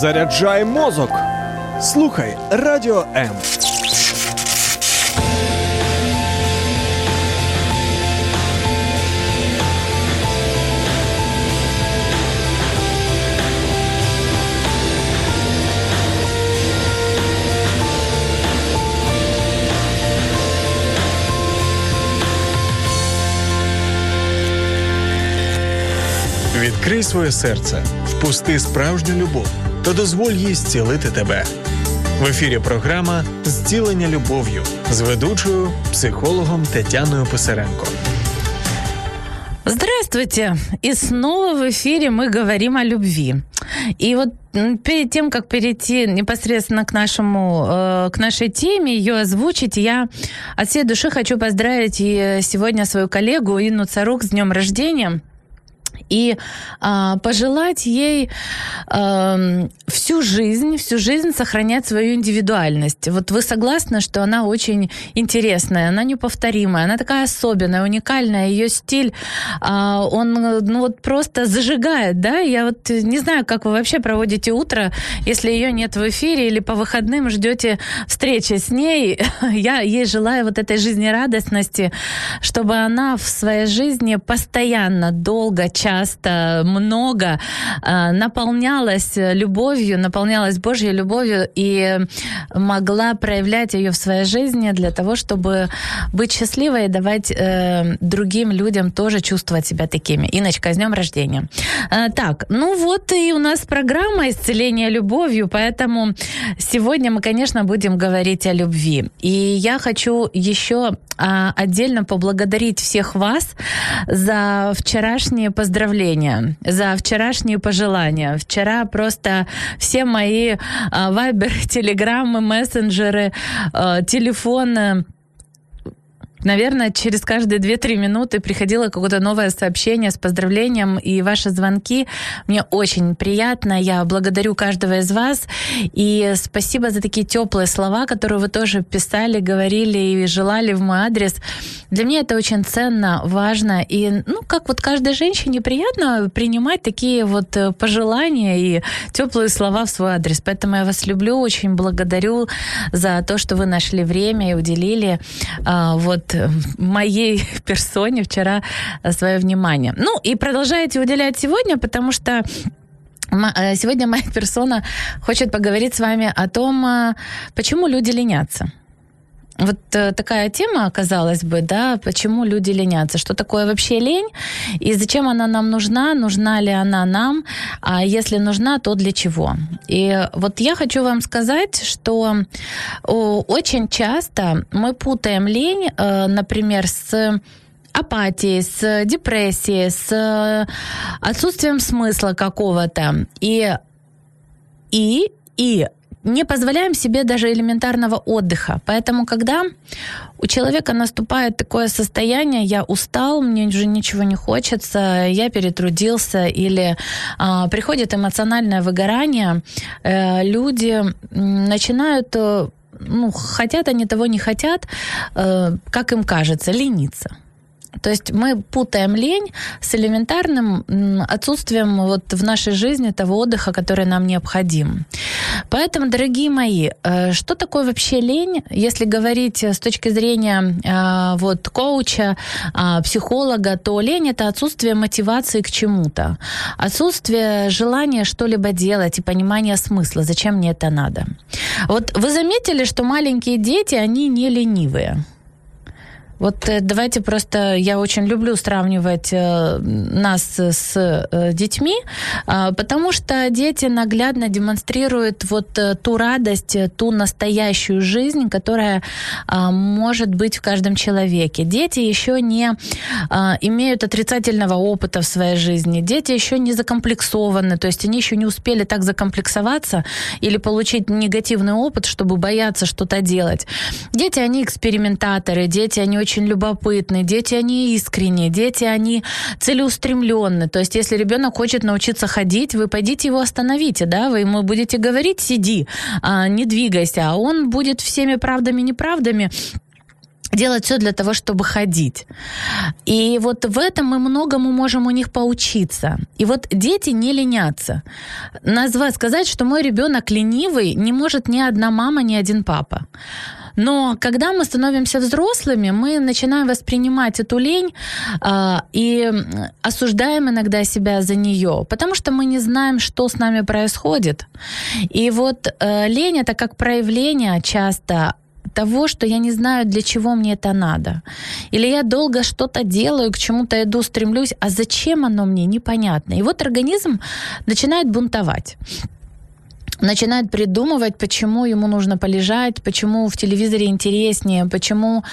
Заряджай мозок. Слухай радіо М. Відкрий своє серце, впусти справжню любов та дозволь їй зцілити тебе. В ефірі програма Зцілення любов'ю з ведучою психологом Тетяною Писаренко. Здравствуйте! И снова в эфире мы говорим о любви. И вот перед тем, как перейти непосредственно к, нашему, э, к нашей теме, ее озвучить, я от всей души хочу поздравить и сегодня свою коллегу Инну Царук с днем рождения и а, пожелать ей а, всю жизнь, всю жизнь сохранять свою индивидуальность. Вот вы согласны, что она очень интересная, она неповторимая, она такая особенная, уникальная, ее стиль, а, он ну вот просто зажигает, да? Я вот не знаю, как вы вообще проводите утро, если ее нет в эфире или по выходным ждете встречи с ней. Я ей желаю вот этой жизнерадостности, чтобы она в своей жизни постоянно, долго, часто, много э, наполнялась любовью, наполнялась Божьей любовью и могла проявлять ее в своей жизни для того, чтобы быть счастливой и давать э, другим людям тоже чувствовать себя такими. Иночка, с днем рождения. Э, так, ну вот и у нас программа «Исцеление любовью», поэтому сегодня мы, конечно, будем говорить о любви. И я хочу еще а, отдельно поблагодарить всех вас за вчерашние поздравления, за вчерашние пожелания. Вчера просто все мои а, вайбер, телеграммы, мессенджеры, а, телефоны наверное, через каждые 2-3 минуты приходило какое-то новое сообщение с поздравлением и ваши звонки. Мне очень приятно. Я благодарю каждого из вас. И спасибо за такие теплые слова, которые вы тоже писали, говорили и желали в мой адрес. Для меня это очень ценно, важно. И, ну, как вот каждой женщине приятно принимать такие вот э, пожелания и теплые слова в свой адрес. Поэтому я вас люблю, очень благодарю за то, что вы нашли время и уделили а, вот моей персоне вчера свое внимание. Ну и продолжаете уделять сегодня, потому что э, сегодня моя персона хочет поговорить с вами о том, э, почему люди ленятся. Вот э, такая тема, казалось бы, да, почему люди ленятся, что такое вообще лень и зачем она нам нужна, нужна ли она нам, а если нужна, то для чего. И вот я хочу вам сказать, что очень часто мы путаем лень, э, например, с апатией, с депрессией, с отсутствием смысла какого-то. И, и, и не позволяем себе даже элементарного отдыха. Поэтому, когда у человека наступает такое состояние, я устал, мне уже ничего не хочется, я перетрудился, или а, приходит эмоциональное выгорание, э, люди начинают э, ну, хотят они того не хотят, э, как им кажется, лениться. То есть мы путаем лень с элементарным отсутствием вот в нашей жизни того отдыха, который нам необходим. Поэтому, дорогие мои, э, что такое вообще лень, если говорить с точки зрения э, вот коуча, а, психолога, то лень это отсутствие мотивации к чему-то, отсутствие желания что-либо делать и понимания смысла, зачем мне это надо. Вот вы заметили, что маленькие дети, они не ленивые. Вот э, давайте просто, я очень люблю сравнивать э, нас с э, детьми, а, потому что дети наглядно демонстрируют вот ту радость, ту настоящую жизнь, которая а, может быть в каждом человеке. Дети еще не а, имеют отрицательного опыта в своей жизни, дети еще не закомплексованы, то есть они еще не успели так закомплексоваться или получить негативный опыт, чтобы бояться что-то делать. Дети, они экспериментаторы, дети, они очень любопытны, дети, они искренние, дети, они целеустремленные. То есть, если ребенок хочет научиться ходить, вы пойдите его остановите, да, вы ему будете говорить, сиди, а, не двигайся, а он будет всеми правдами, неправдами делать все для того, чтобы ходить. И вот в этом мы многому можем у них поучиться. И вот дети не ленятся. Назвать, сказать, что мой ребенок ленивый, не может ни одна мама, ни один папа. Но когда мы становимся взрослыми, мы начинаем воспринимать эту лень э, и осуждаем иногда себя за нее, потому что мы не знаем, что с нами происходит. И вот э, лень это как проявление часто того, что я не знаю, для чего мне это надо. Или я долго что-то делаю, к чему-то иду, стремлюсь, а зачем оно мне, непонятно. И вот организм начинает бунтовать начинает придумывать, почему ему нужно полежать, почему в телевизоре интереснее, почему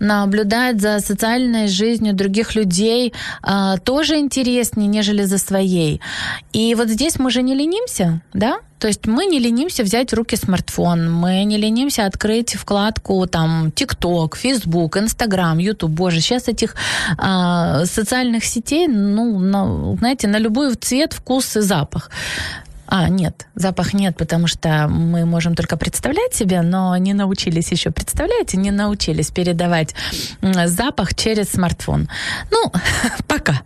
наблюдать за социальной жизнью других людей а, тоже интереснее, нежели за своей. И вот здесь мы же не ленимся, да? То есть мы не ленимся взять в руки смартфон, мы не ленимся открыть вкладку там TikTok, Facebook, Instagram, YouTube. Боже, сейчас этих а, социальных сетей, ну, на, знаете, на любой цвет, вкус и запах. А, нет, запах нет, потому что мы можем только представлять себе, но не научились еще, представляете, не научились передавать запах через смартфон. Ну, пока.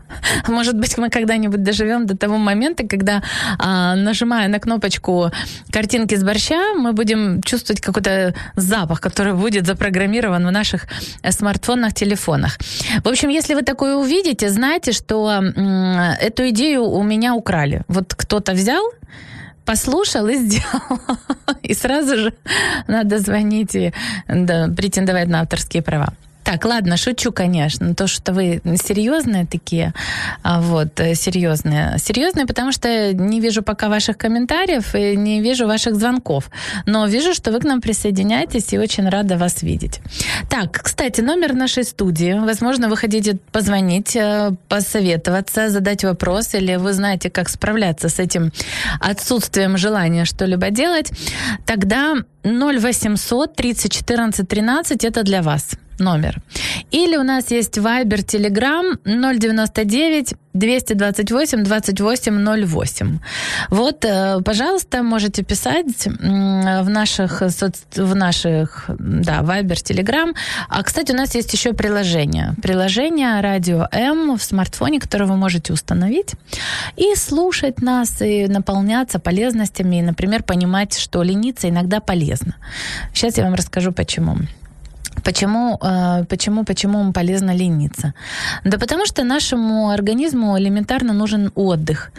Может быть, мы когда-нибудь доживем до того момента, когда, а, нажимая на кнопочку картинки с борща, мы будем чувствовать какой-то запах, который будет запрограммирован в наших э, смартфонах, телефонах. В общем, если вы такое увидите, знайте, что эту идею у меня украли. Вот кто-то взял послушал и сделал. И сразу же надо звонить и претендовать на авторские права. Так, ладно, шучу, конечно. То, что вы серьезные такие, а, вот, э, серьезные. Серьезные, потому что не вижу пока ваших комментариев и не вижу ваших звонков. Но вижу, что вы к нам присоединяетесь и очень рада вас видеть. Так, кстати, номер нашей студии. Возможно, вы хотите позвонить, э, посоветоваться, задать вопрос, или вы знаете, как справляться с этим отсутствием желания что-либо делать. Тогда 0800 30 14 13 это для вас номер. Или у нас есть Viber, Telegram 099 228 28 08. Вот, э, пожалуйста, можете писать в наших, в наших да, Viber, Telegram. А, кстати, у нас есть еще приложение. Приложение Радио М в смартфоне, которое вы можете установить и слушать нас, и наполняться полезностями, и, например, понимать, что лениться иногда полезно. Сейчас я вам расскажу, почему. Почему, э, почему, почему полезно лениться? Да потому что нашему организму элементарно нужен отдых.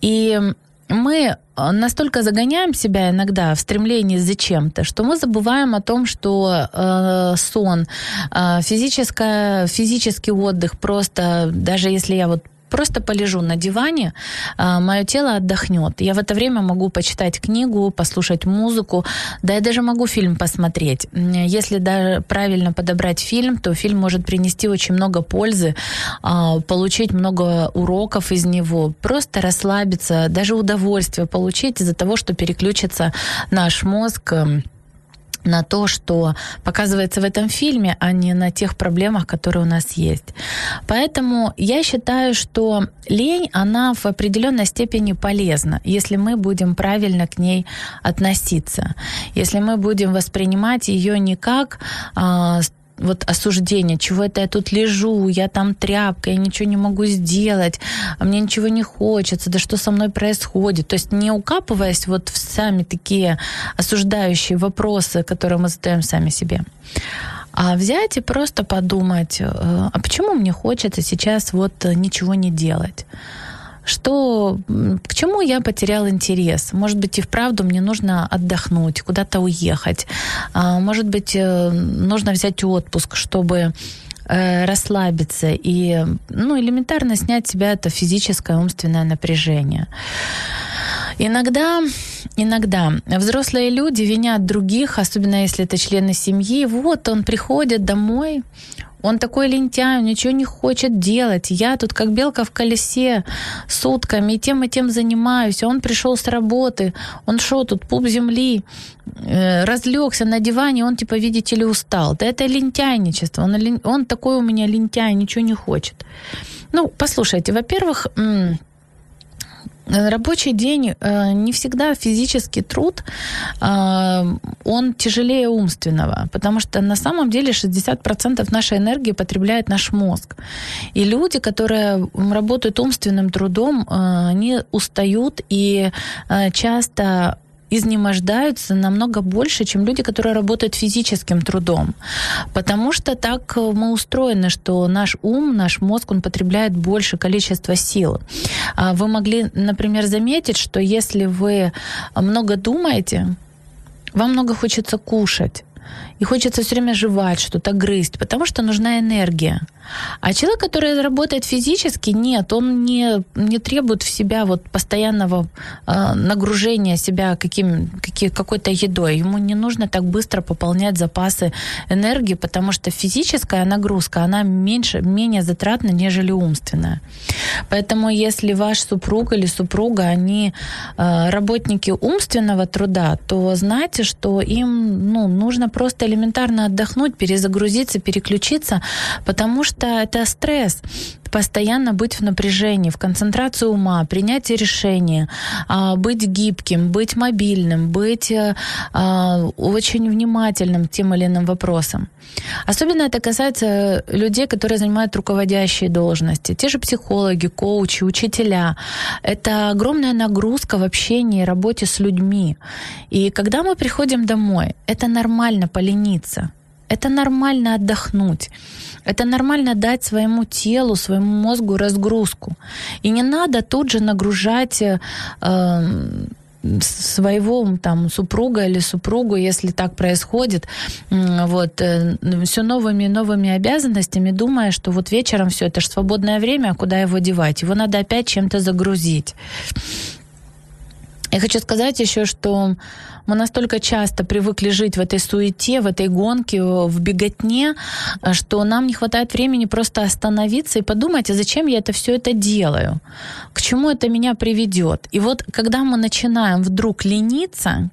И мы настолько загоняем себя иногда в стремлении за чем-то, что мы забываем о том, что э, сон, э, физическое, физический отдых просто, даже если я вот просто полежу на диване, а, мое тело отдохнет. Я в это время могу почитать книгу, послушать музыку, да я даже могу фильм посмотреть. Если даже правильно подобрать фильм, то фильм может принести очень много пользы, а, получить много уроков из него, просто расслабиться, даже удовольствие получить из-за того, что переключится наш мозг на то, что показывается в этом фильме, а не на тех проблемах, которые у нас есть. Поэтому я считаю, что лень, она в определенной степени полезна, если мы будем правильно к ней относиться, если мы будем воспринимать ее не как а, вот осуждение, чего это я тут лежу, я там тряпка, я ничего не могу сделать, а мне ничего не хочется, да что со мной происходит. То есть не укапываясь вот в сами такие осуждающие вопросы, которые мы задаем сами себе, а взять и просто подумать, э, а почему мне хочется сейчас вот ничего не делать? Что к чему я потерял интерес. Может быть, и вправду мне нужно отдохнуть, куда-то уехать. А, может быть, э, нужно взять отпуск, чтобы э, расслабиться и ну, элементарно снять с себя это физическое, умственное напряжение. Иногда, иногда взрослые люди винят других, особенно если это члены семьи. Вот он приходит домой, он такой лентяй, ничего не хочет делать. Я тут как белка в колесе сутками и тем и тем занимаюсь. А он пришел с работы, он шел тут пуп земли, э, разлегся на диване, он типа, видите ли, устал. Да это лентяйничество. Он, он такой у меня лентяй, ничего не хочет. Ну, послушайте, во-первых, рабочий день не всегда физический труд, он тяжелее умственного, потому что на самом деле 60% нашей энергии потребляет наш мозг. И люди, которые работают умственным трудом, они устают и часто изнемождаются намного больше, чем люди, которые работают физическим трудом. Потому что так мы устроены, что наш ум, наш мозг, он потребляет больше количества сил. А вы могли, например, заметить, что если вы много думаете, вам много хочется кушать. И хочется все время жевать что-то, грызть, потому что нужна энергия. А человек, который работает физически, нет, он не, не требует в себя вот постоянного э, нагружения себя каким, какие, какой-то едой. Ему не нужно так быстро пополнять запасы энергии, потому что физическая нагрузка, она меньше, менее затратна, нежели умственная. Поэтому если ваш супруг или супруга, они э, работники умственного труда, то знайте, что им ну, нужно просто элементарно отдохнуть, перезагрузиться, переключиться, потому что это стресс постоянно быть в напряжении, в концентрации ума, принятие решения, а, быть гибким, быть мобильным, быть э, а, очень внимательным к тем или иным вопросам. Особенно это касается людей, которые занимают руководящие должности. Те же психологи, коучи, учителя. Это огромная нагрузка в общении, работе с людьми. И когда мы приходим домой, это нормально полениться. Это нормально отдохнуть. Это нормально дать своему телу, своему мозгу разгрузку. И не надо тут же нагружать э, своего там супруга или супругу, если так происходит, вот, э, все новыми и новыми обязанностями, думая, что вот вечером все, это же свободное время, а куда его девать? Его надо опять чем-то загрузить. Я хочу сказать еще, что мы настолько часто привыкли жить в этой суете, в этой гонке, в беготне, что нам не хватает времени просто остановиться и подумать, а зачем я это все это делаю, к чему это меня приведет. И вот когда мы начинаем вдруг лениться,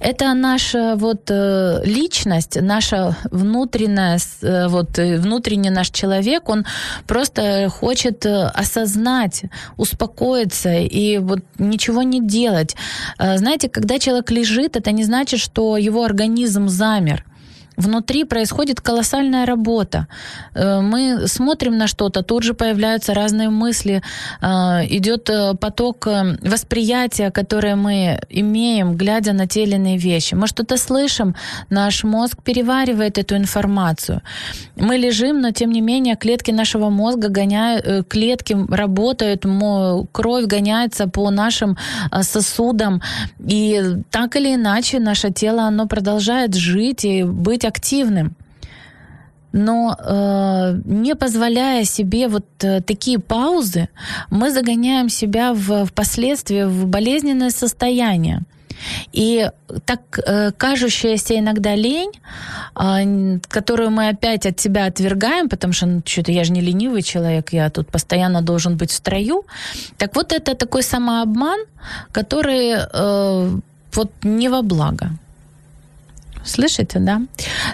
это наша вот э, личность, наша внутренняя, э, вот э, внутренний наш человек, он просто хочет осознать, успокоиться и вот ничего не делать. Знаете, когда человек лежит, это не значит, что его организм замер внутри происходит колоссальная работа. Э, мы смотрим на что-то, тут же появляются разные мысли, э, идет э, поток восприятия, которое мы имеем, глядя на те или иные вещи. Мы что-то слышим, наш мозг переваривает эту информацию. Мы лежим, но тем не менее клетки нашего мозга гоняют, клетки работают, кровь гоняется по нашим сосудам, и так или иначе наше тело, оно продолжает жить и быть активным но э, не позволяя себе вот э, такие паузы, мы загоняем себя в, впоследствии в болезненное состояние. И так э, кажущаяся иногда лень, э, которую мы опять от себя отвергаем, потому что ну, что-то я же не ленивый человек, я тут постоянно должен быть в строю. Так вот это такой самообман, который э, вот не во благо. Слышите, да?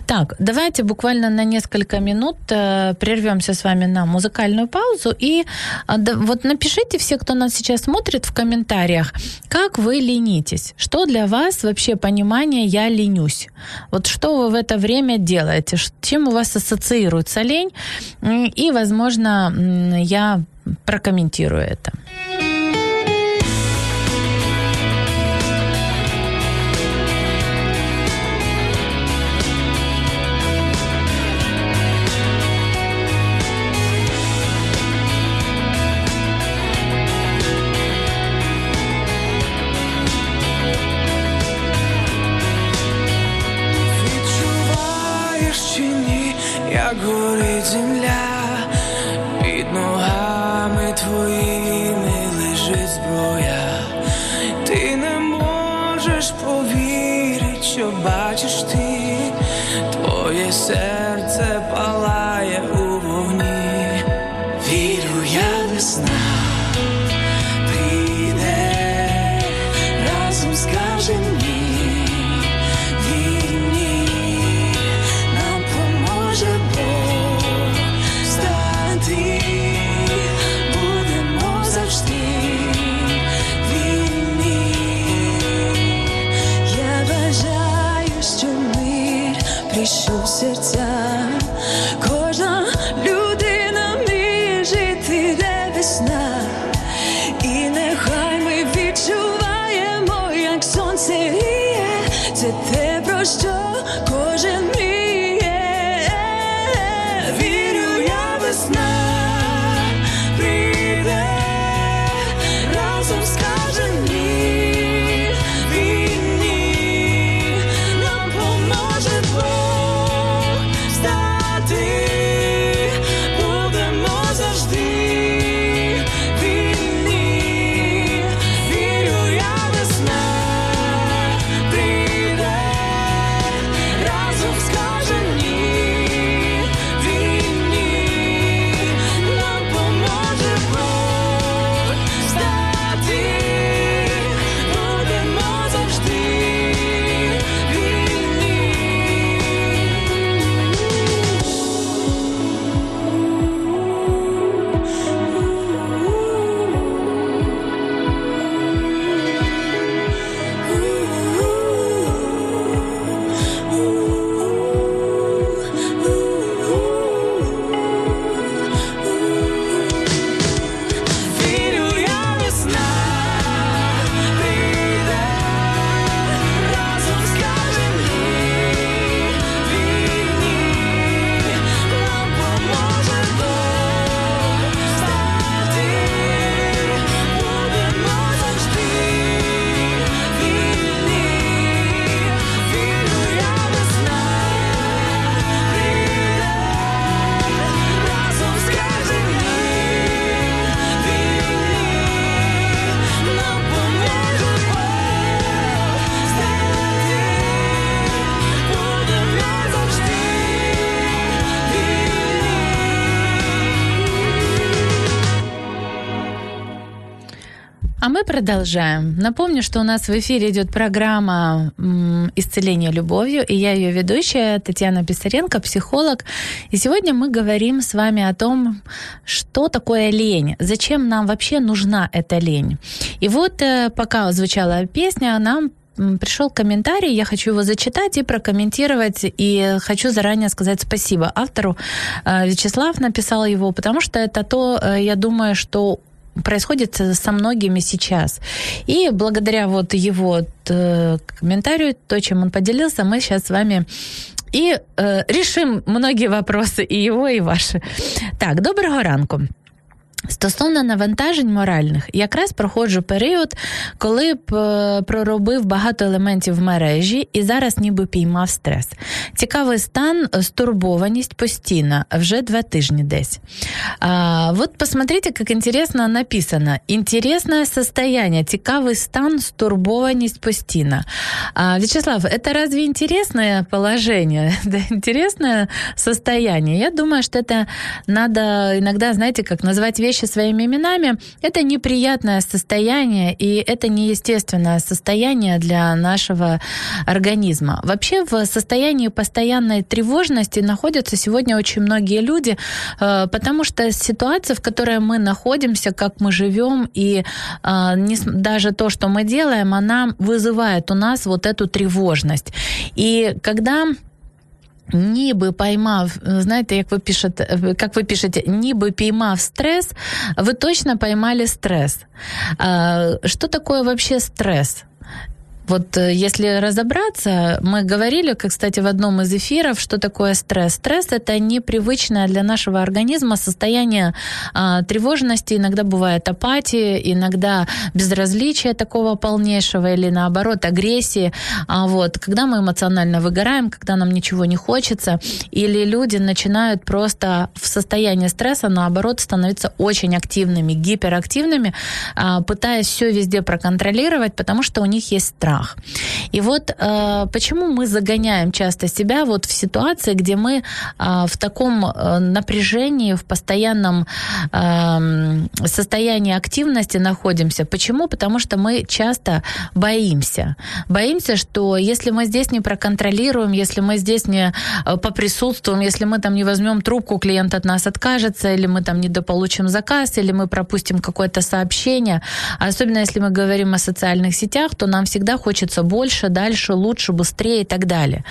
Так, давайте буквально на несколько минут э, прервемся с вами на музыкальную паузу. И э, да, вот напишите все, кто нас сейчас смотрит, в комментариях, как вы ленитесь. Что для вас вообще понимание «я ленюсь»? Вот что вы в это время делаете? Чем у вас ассоциируется лень? И, возможно, я прокомментирую это. горит земля. сердца продолжаем. Напомню, что у нас в эфире идет программа «Исцеление любовью», и я ее ведущая Татьяна Писаренко, психолог. И сегодня мы говорим с вами о том, что такое лень, зачем нам вообще нужна эта лень. И вот э, пока звучала песня, нам пришел комментарий, я хочу его зачитать и прокомментировать, и хочу заранее сказать спасибо автору. Э, Вячеслав написал его, потому что это то, э, я думаю, что происходит со многими сейчас. И благодаря вот его э, комментарию, то, чем он поделился, мы сейчас с вами и э, решим многие вопросы, и его, и ваши. Так, доброго ранку. Стосовно навантажень моральних, якраз проходжу період, коли б е, проробив багато елементів в мережі і зараз ніби піймав стрес. Цікавий стан, е, стурбованість постійна, вже два тижні десь. А, вот посмотрите, как интересно написано. Интересное состояние, цікавий стан, стурбованість постійна. А, Вячеслав, это разве интересное положение? Да, интересное состояние? Я думаю, что это надо иногда, знаете, как назвать вещи своими именами. Это неприятное состояние, и это неестественное состояние для нашего организма. Вообще в состоянии постоянной тревожности находятся сегодня очень многие люди, э, потому что ситуация, в которой мы находимся, как мы живем, и э, даже то, что мы делаем, она вызывает у нас вот эту тревожность. И когда Ніби поймав, знаєте, як ви пишете, як ви пишете, ніби піймав стрес, ви точно поймали стресс. А, Что такое вообще стресс? Вот э, если разобраться, мы говорили, как, кстати, в одном из эфиров, что такое стресс. Стресс – это непривычное для нашего организма состояние а, тревожности, иногда бывает апатии, иногда безразличия такого полнейшего или, наоборот, агрессии. А вот, когда мы эмоционально выгораем, когда нам ничего не хочется, или люди начинают просто в состоянии стресса, наоборот, становиться очень активными, гиперактивными, а, пытаясь все везде проконтролировать, потому что у них есть страх. И вот э, почему мы загоняем часто себя вот в ситуации, где мы э, в таком э, напряжении, в постоянном э, состоянии активности находимся. Почему? Потому что мы часто боимся. Боимся, что если мы здесь не проконтролируем, если мы здесь не э, поприсутствуем, если мы там не возьмем трубку, клиент от нас откажется, или мы там недополучим заказ, или мы пропустим какое-то сообщение, особенно если мы говорим о социальных сетях, то нам всегда хочется больше, дальше, лучше, быстрее и так далее.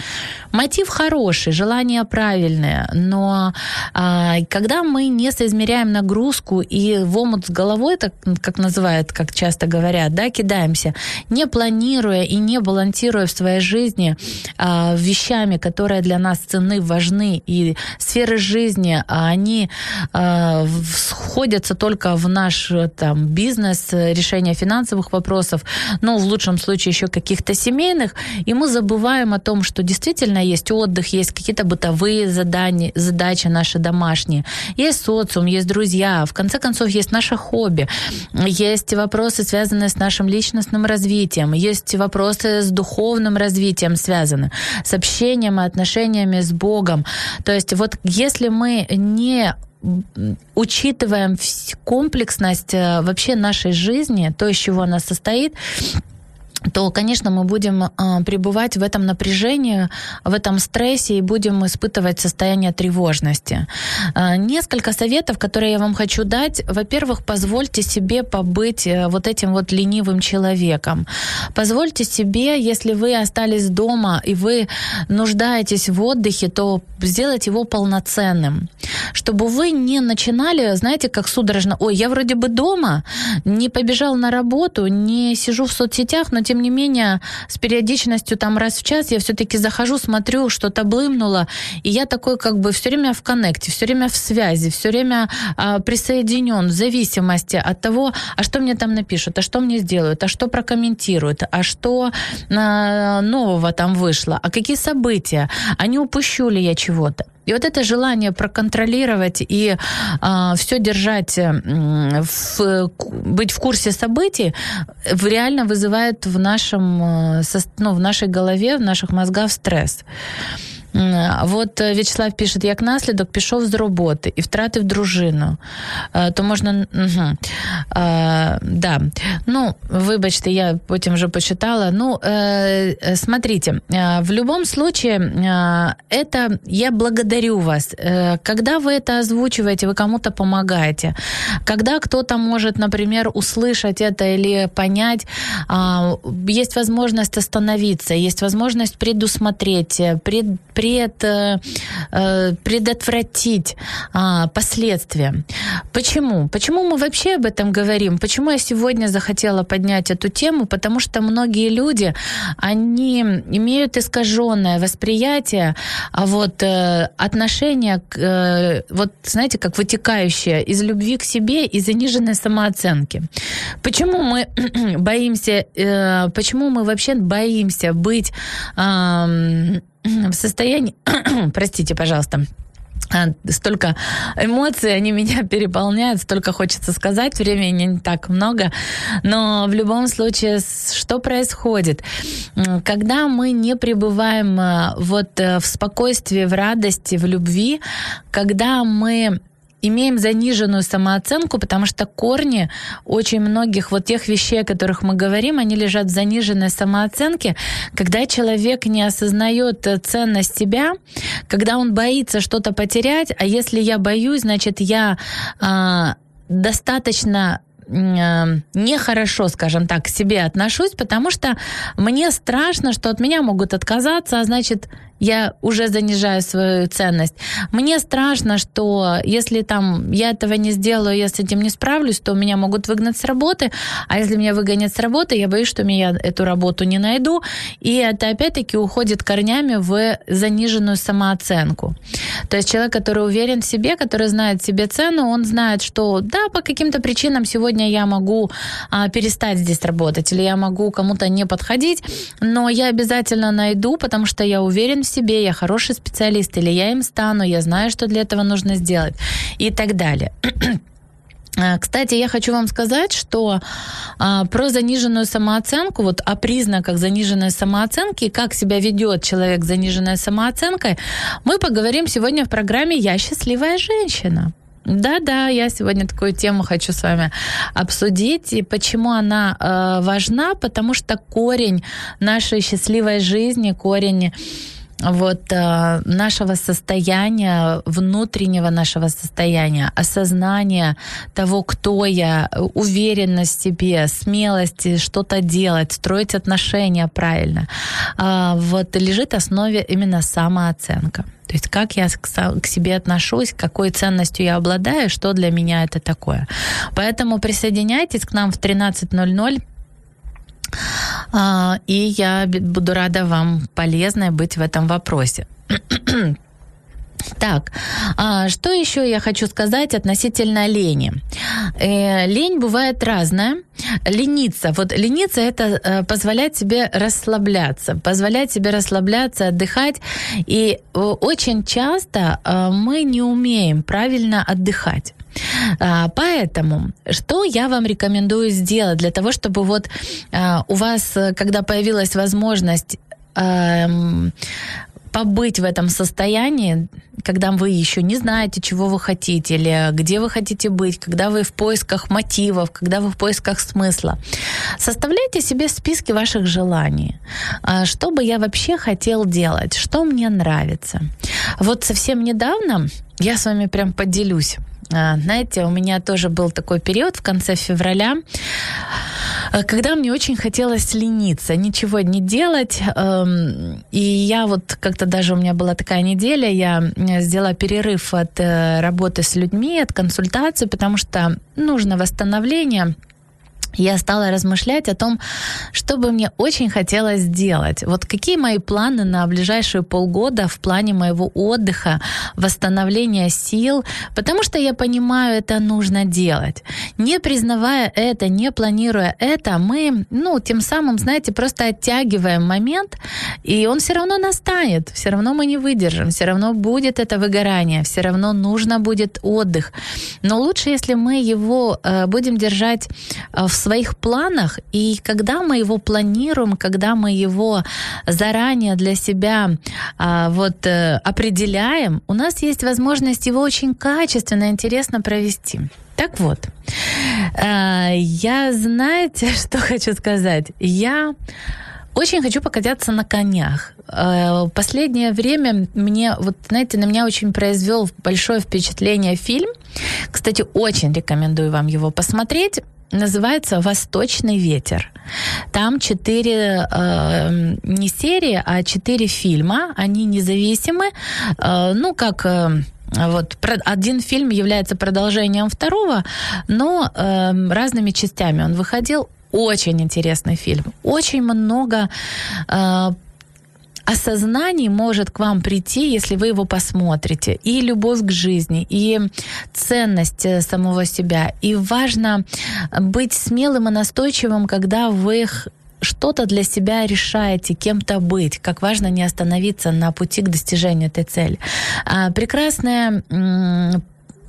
Мотив хороший, желание правильное, но а, когда мы не соизмеряем нагрузку и в омут с головой, так как называют, как часто говорят, да, кидаемся, не планируя и не балансируя в своей жизни а, вещами, которые для нас ценны, важны, и сферы жизни, а, они а, сходятся только в наш там бизнес, решение финансовых вопросов, ну, в лучшем случае еще каких-то семейных, и мы забываем о том, что действительно есть отдых, есть какие-то бытовые задания, задачи наши домашние, есть социум, есть друзья, в конце концов, есть наше хобби, есть вопросы, связанные с нашим личностным развитием, есть вопросы с духовным развитием связаны, с общением и отношениями с Богом. То есть вот если мы не учитываем комплексность э, вообще нашей жизни, то, из чего она состоит, то, конечно, мы будем а, пребывать в этом напряжении, в этом стрессе и будем испытывать состояние тревожности. А, несколько советов, которые я вам хочу дать. Во-первых, позвольте себе побыть э, вот этим вот ленивым человеком. Позвольте себе, если вы остались дома и вы нуждаетесь в отдыхе, то сделать его полноценным. Чтобы вы не начинали, знаете, как судорожно, ой, я вроде бы дома, не побежал на работу, не сижу в соцсетях, но тем не менее с периодичностью там раз в час я все-таки захожу, смотрю, что-то блымнуло, и я такой как бы все время в коннекте, все время в связи, все время а, присоединен в зависимости от того, а что мне там напишут, а что мне сделают, а что прокомментируют, а что а, нового там вышло, а какие события, а не упущу ли я чего-то. И вот это желание проконтролировать и все держать, м, в, быть в курсе событий, в- реально вызывает в, нашем, э, сос- ну, в нашей голове, в наших мозгах стресс. М, Вот е, В'ячеслав пише, як наслідок пішов з роботи і втратив дружину. Е, То можна. Угу. Е, да. Ну, вибачте, я потім вже почитала. Ну, э, э, смотрите, э, в любом случае, э, это я благодарю вас. Э, Когда вы это озвучиваете, вы кому-то помогаете. Когда кто-то может, например, услышать это или понять, а, есть возможность остановиться, есть возможность предусмотреть, э, пред, пред, э, э, предотвратить а, последствия. Почему? Почему мы вообще об этом говорим? Почему я сегодня захотела поднять эту тему? Потому что многие люди, они имеют искаженное восприятие, а вот э, отношение, к, вот знаете, как вытекающее из любви к себе и заниженной самооценки. Почему мы боимся, почему мы вообще боимся быть в состоянии, простите, пожалуйста, а, столько эмоций, они меня переполняют, столько хочется сказать, времени не так много, но в любом случае, что происходит? Когда мы не пребываем а, вот э, в спокойствии, в радости, в любви, когда мы имеем заниженную самооценку, потому что корни очень многих вот тех вещей, о которых мы говорим, они лежат в заниженной самооценке, когда человек не осознает э, ценность себя, когда он боится что-то потерять, а если я боюсь, значит я а, достаточно э, нехорошо, скажем так, к себе отношусь, потому что мне страшно, что от меня могут отказаться, а значит, я уже занижаю свою ценность. Мне страшно, что если там я этого не сделаю, я с этим не справлюсь, то меня могут выгнать с работы, а если меня выгонят с работы, я боюсь, что я эту работу не найду, и это опять-таки уходит корнями в заниженную самооценку. То есть человек, который уверен в себе, который знает себе цену, он знает, что да, по каким-то причинам сегодня я могу а, перестать здесь работать, или я могу кому-то не подходить, но я обязательно найду, потому что я уверен в себе, я хороший специалист, или я им стану, я знаю, что для этого нужно сделать, и так далее. А, Кстати, я хочу вам сказать, что а, про заниженную самооценку, вот о признаках заниженной самооценки, как себя ведет человек с заниженной самооценкой, мы поговорим сегодня в программе «Я счастливая женщина». Да-да, я сегодня такую тему хочу с вами обсудить. И почему она э, важна? Потому что корень нашей счастливой жизни, корень вот э, нашего состояния, внутреннего нашего состояния, осознания того, кто я, уверенность в себе, смелости что-то делать, строить отношения правильно, а, вот лежит в основе именно самооценка. То есть как я к себе отношусь, какой ценностью я обладаю, что для меня это такое. Поэтому присоединяйтесь к нам в 13.00. А, И я буду рада вам полезной быть в этом вопросе. Так, а, что еще я хочу сказать относительно лени? Э, Лень бывает разная. Лениться. Вот лениться это э, позволять себе расслабляться, позволять себе расслабляться, отдыхать. И э, очень часто мы не умеем правильно отдыхать. А, Поэтому, что я вам рекомендую сделать для того, чтобы вот а, у вас, э, когда появилась возможность эм, побыть в этом состоянии, когда вы еще не знаете, чего вы хотите, или где вы хотите быть, когда вы в поисках мотивов, когда вы в поисках смысла. Составляйте себе списки ваших желаний. А, Что бы я вообще хотел делать? Что мне нравится? Вот совсем недавно я с вами прям поделюсь. А, Знаете, у меня тоже был такой период в конце февраля, э, когда мне очень хотелось лениться, ничего не делать. эм, И я вот как-то даже у меня была такая неделя, я сделала перерыв от э, работы с людьми, от консультаций, потому что нужно восстановление я стала размышлять о том, что бы мне очень хотелось сделать. Вот какие мои планы на ближайшие полгода в плане моего отдыха, восстановления сил, потому что я понимаю, это нужно делать. Не признавая это, не планируя это, мы, ну, тем самым, знаете, просто оттягиваем момент, и он все равно настанет, все равно мы не выдержим, все равно будет это выгорание, все равно нужно будет отдых. Но лучше, если мы его э, будем держать э, в своих планах, и когда мы его планируем, когда мы его заранее для себя а, вот э, определяем, у нас есть возможность его очень качественно, интересно провести. Так вот, э, я, знаете, что хочу сказать? Я очень хочу покататься на конях. Э, Последнее время мне, вот знаете, на меня очень произвел большое впечатление фильм. Кстати, очень рекомендую вам его посмотреть. Называется «Восточный ветер». Там четыре, э, не серии, а четыре фильма. Они независимы. Э, ну, как... э, вот один фильм является продолжением второго, но э, разными частями он выходил. Очень интересный фильм. Очень много э, осознаний может к вам прийти, если вы его посмотрите. И любовь к жизни, и ценность э, самого себя. И важно быть смелым и настойчивым, когда вы что-то для себя решаете, кем-то быть, как важно не остановиться на пути к достижению этой цели. А, Прекрасная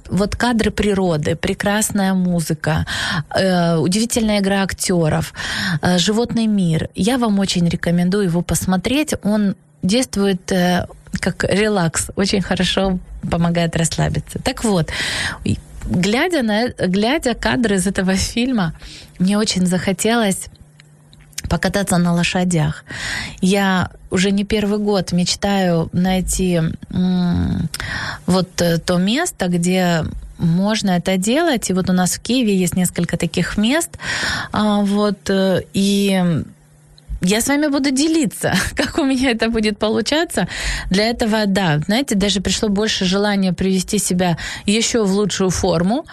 вот кадры природы, прекрасная музыка, э, удивительная игра актеров, э, животный мир. Я вам очень рекомендую его посмотреть. Он действует э, как релакс, очень хорошо помогает расслабиться. Так вот, глядя на глядя кадры из этого фильма, мне очень захотелось покататься на лошадях. Я уже не первый год мечтаю найти вот э, то место, где можно это делать. И вот у нас в Киеве есть несколько таких мест. А, Вот, э, и я с вами буду делиться, как у меня это будет получаться. Для этого, да, знаете, даже пришло больше желания привести себя еще в лучшую форму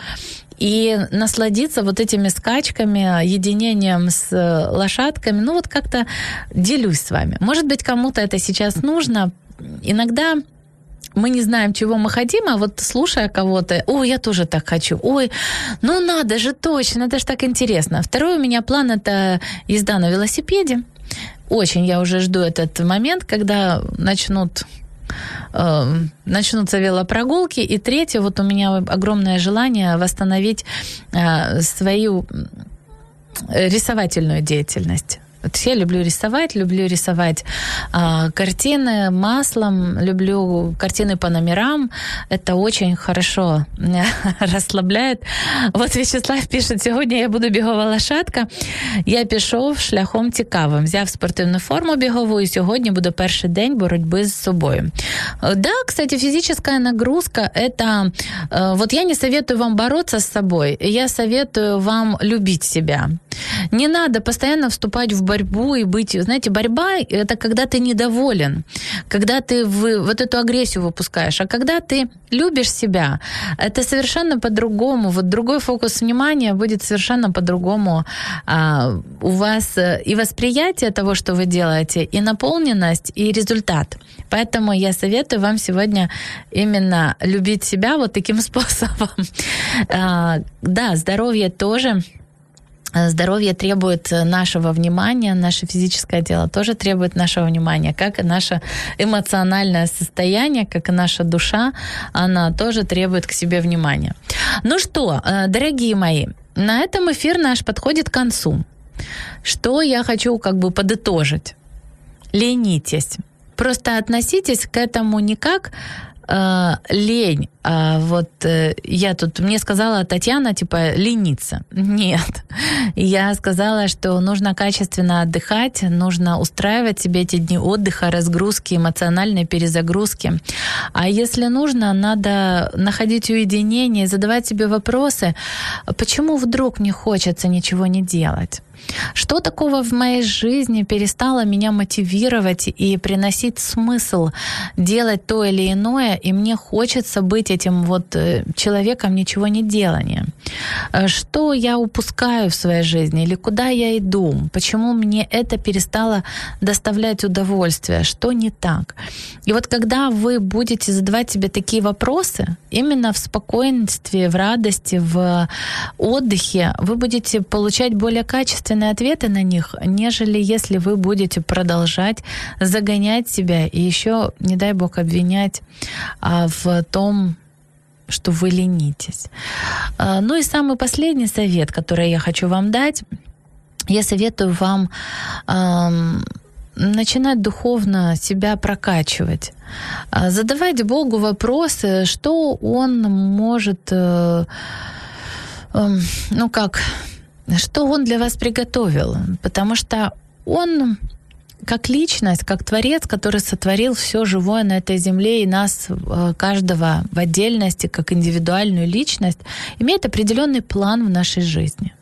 и насладиться вот этими скачками, единением с э, лошадками. Ну вот как-то делюсь с вами. Может быть, кому-то это сейчас нужно. Иногда мы не знаем, чего мы хотим, а вот слушая кого-то, ой, я тоже так хочу, ой, ну надо же точно, это же так интересно. Второй у меня план – это езда на велосипеде. Очень я уже жду этот момент, когда начнут начнутся велопрогулки. И третье, вот у меня огромное желание восстановить э, свою м, рисовательную деятельность. Вот я люблю рисовать, люблю рисовать а, картины маслом, люблю картины по номерам. Это очень хорошо меня расслабляет. Вот Вячеслав пишет, сьогодні я буду бігова лошадка. Я пішов шляхом цікавим. Взяв спортивну форму бігову, і сьогодні буде перший день боротьби з собою. Э, Да, кстати, физическая нагрузка – это... э, Вот я не советую вам бороться с собой, я советую вам любить себя. Не надо постоянно вступать в борьбу и быть... Знаете, борьба – это когда ты недоволен, когда ты в, вот эту агрессию выпускаешь. А когда ты любишь себя, это совершенно по-другому. Вот другой фокус внимания будет совершенно по-другому. А, у вас и восприятие того, что вы делаете, и наполненность, и результат. Поэтому я советую вам сегодня именно любить себя вот таким способом. А, Да, здоровье тоже Здоровье требует э, нашего внимания, наше физическое тело тоже требует нашего внимания, как и наше эмоциональное состояние, как и наша душа, она тоже требует к себе внимания. Ну что, э, дорогие мои, на этом эфир наш подходит к концу. Что я хочу как бы подытожить? Ленитесь. Просто относитесь к этому не как э, лень. А вот э, я тут, мне сказала Татьяна, типа, лениться. Нет. Я сказала, что нужно качественно отдыхать, нужно устраивать себе эти дни отдыха, разгрузки, эмоциональной перезагрузки. А если нужно, надо находить уединение, задавать себе вопросы, почему вдруг не хочется ничего не делать? Что такого в моей жизни перестало меня мотивировать и приносить смысл делать то или иное, и мне хочется быть этим вот э, человеком ничего не делания? Э, Что я упускаю в своей жизни или куда я иду? Почему мне это перестало доставлять удовольствие? Что не так? И вот когда вы будете задавать себе такие вопросы, именно в спокойствии, в радости, в отдыхе, вы будете получать более качественные ответы на них, нежели если вы будете продолжать загонять себя и еще, не дай бог, обвинять а, в том, что вы ленитесь. А, Ну и самый последний совет, который я хочу вам дать, я советую вам ам, начинать духовно себя прокачивать, а, задавать Богу вопросы, что Он может, э, ну как, что Он для вас приготовил, потому что Он как личность, как творец, который сотворил все живое на этой земле и нас, э, каждого в отдельности, как индивидуальную личность, имеет определенный план в нашей жизни.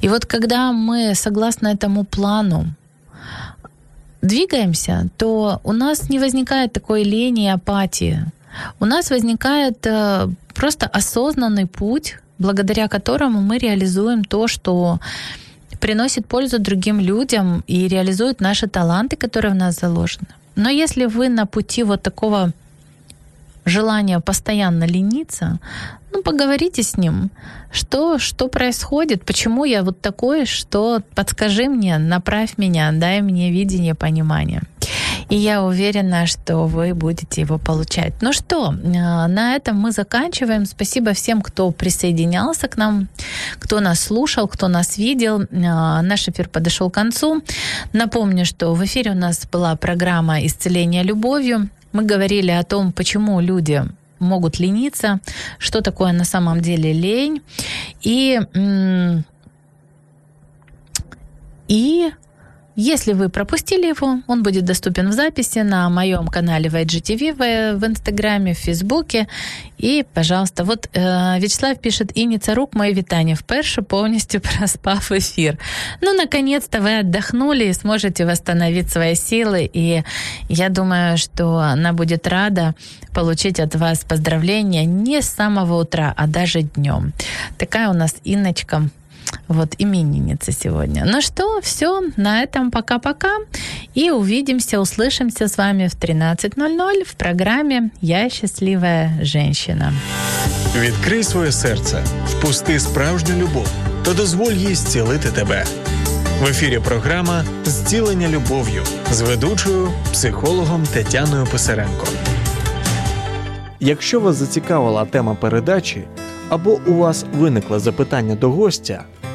И вот когда мы, согласно этому плану, двигаемся, то у нас не возникает такой лени и апатии. У нас возникает э, просто осознанный путь, благодаря которому мы реализуем то, что приносит пользу другим людям и реализует наши таланты, которые в нас заложены. Но если вы на пути вот такого желания постоянно лениться, ну, поговорите с ним, что, что происходит, почему я вот такой, что подскажи мне, направь меня, дай мне видение, понимание. И я уверена, что вы будете его получать. Ну что, э, на этом мы заканчиваем. Спасибо всем, кто присоединялся к нам, кто нас слушал, кто нас видел. Э, Наш эфир подошел к концу. Напомню, что в эфире у нас была программа «Исцеление любовью». Мы говорили о том, почему люди могут лениться, что такое на самом деле лень. И, и если вы пропустили его, он будет доступен в записи на моем канале в IGTV в, в Инстаграме, в Фейсбуке. І, пожалуйста, вот э, Вячеслав пишет, Ініця рук моє вітання. Вперше повністю проспав ефір. Ну, наконец-то вы отдохнули и сможете восстановить свои силы. И я думаю, что она будет рада получить от вас поздравления не с самого утра, а даже днем. Такая у нас Инночка Вот именинница сегодня. Ну что, все, на этом пока-пока. И увидимся, услышимся с вами в 13.00 в программе «Я счастливая женщина». Відкрий своє серце, впусти справжню любов та дозволь їй зцілити тебе. В ефірі програма Зцілення любов'ю з ведучою, психологом Тетяною Писаренко. Якщо вас зацікавила тема передачі або у вас виникло запитання до гостя,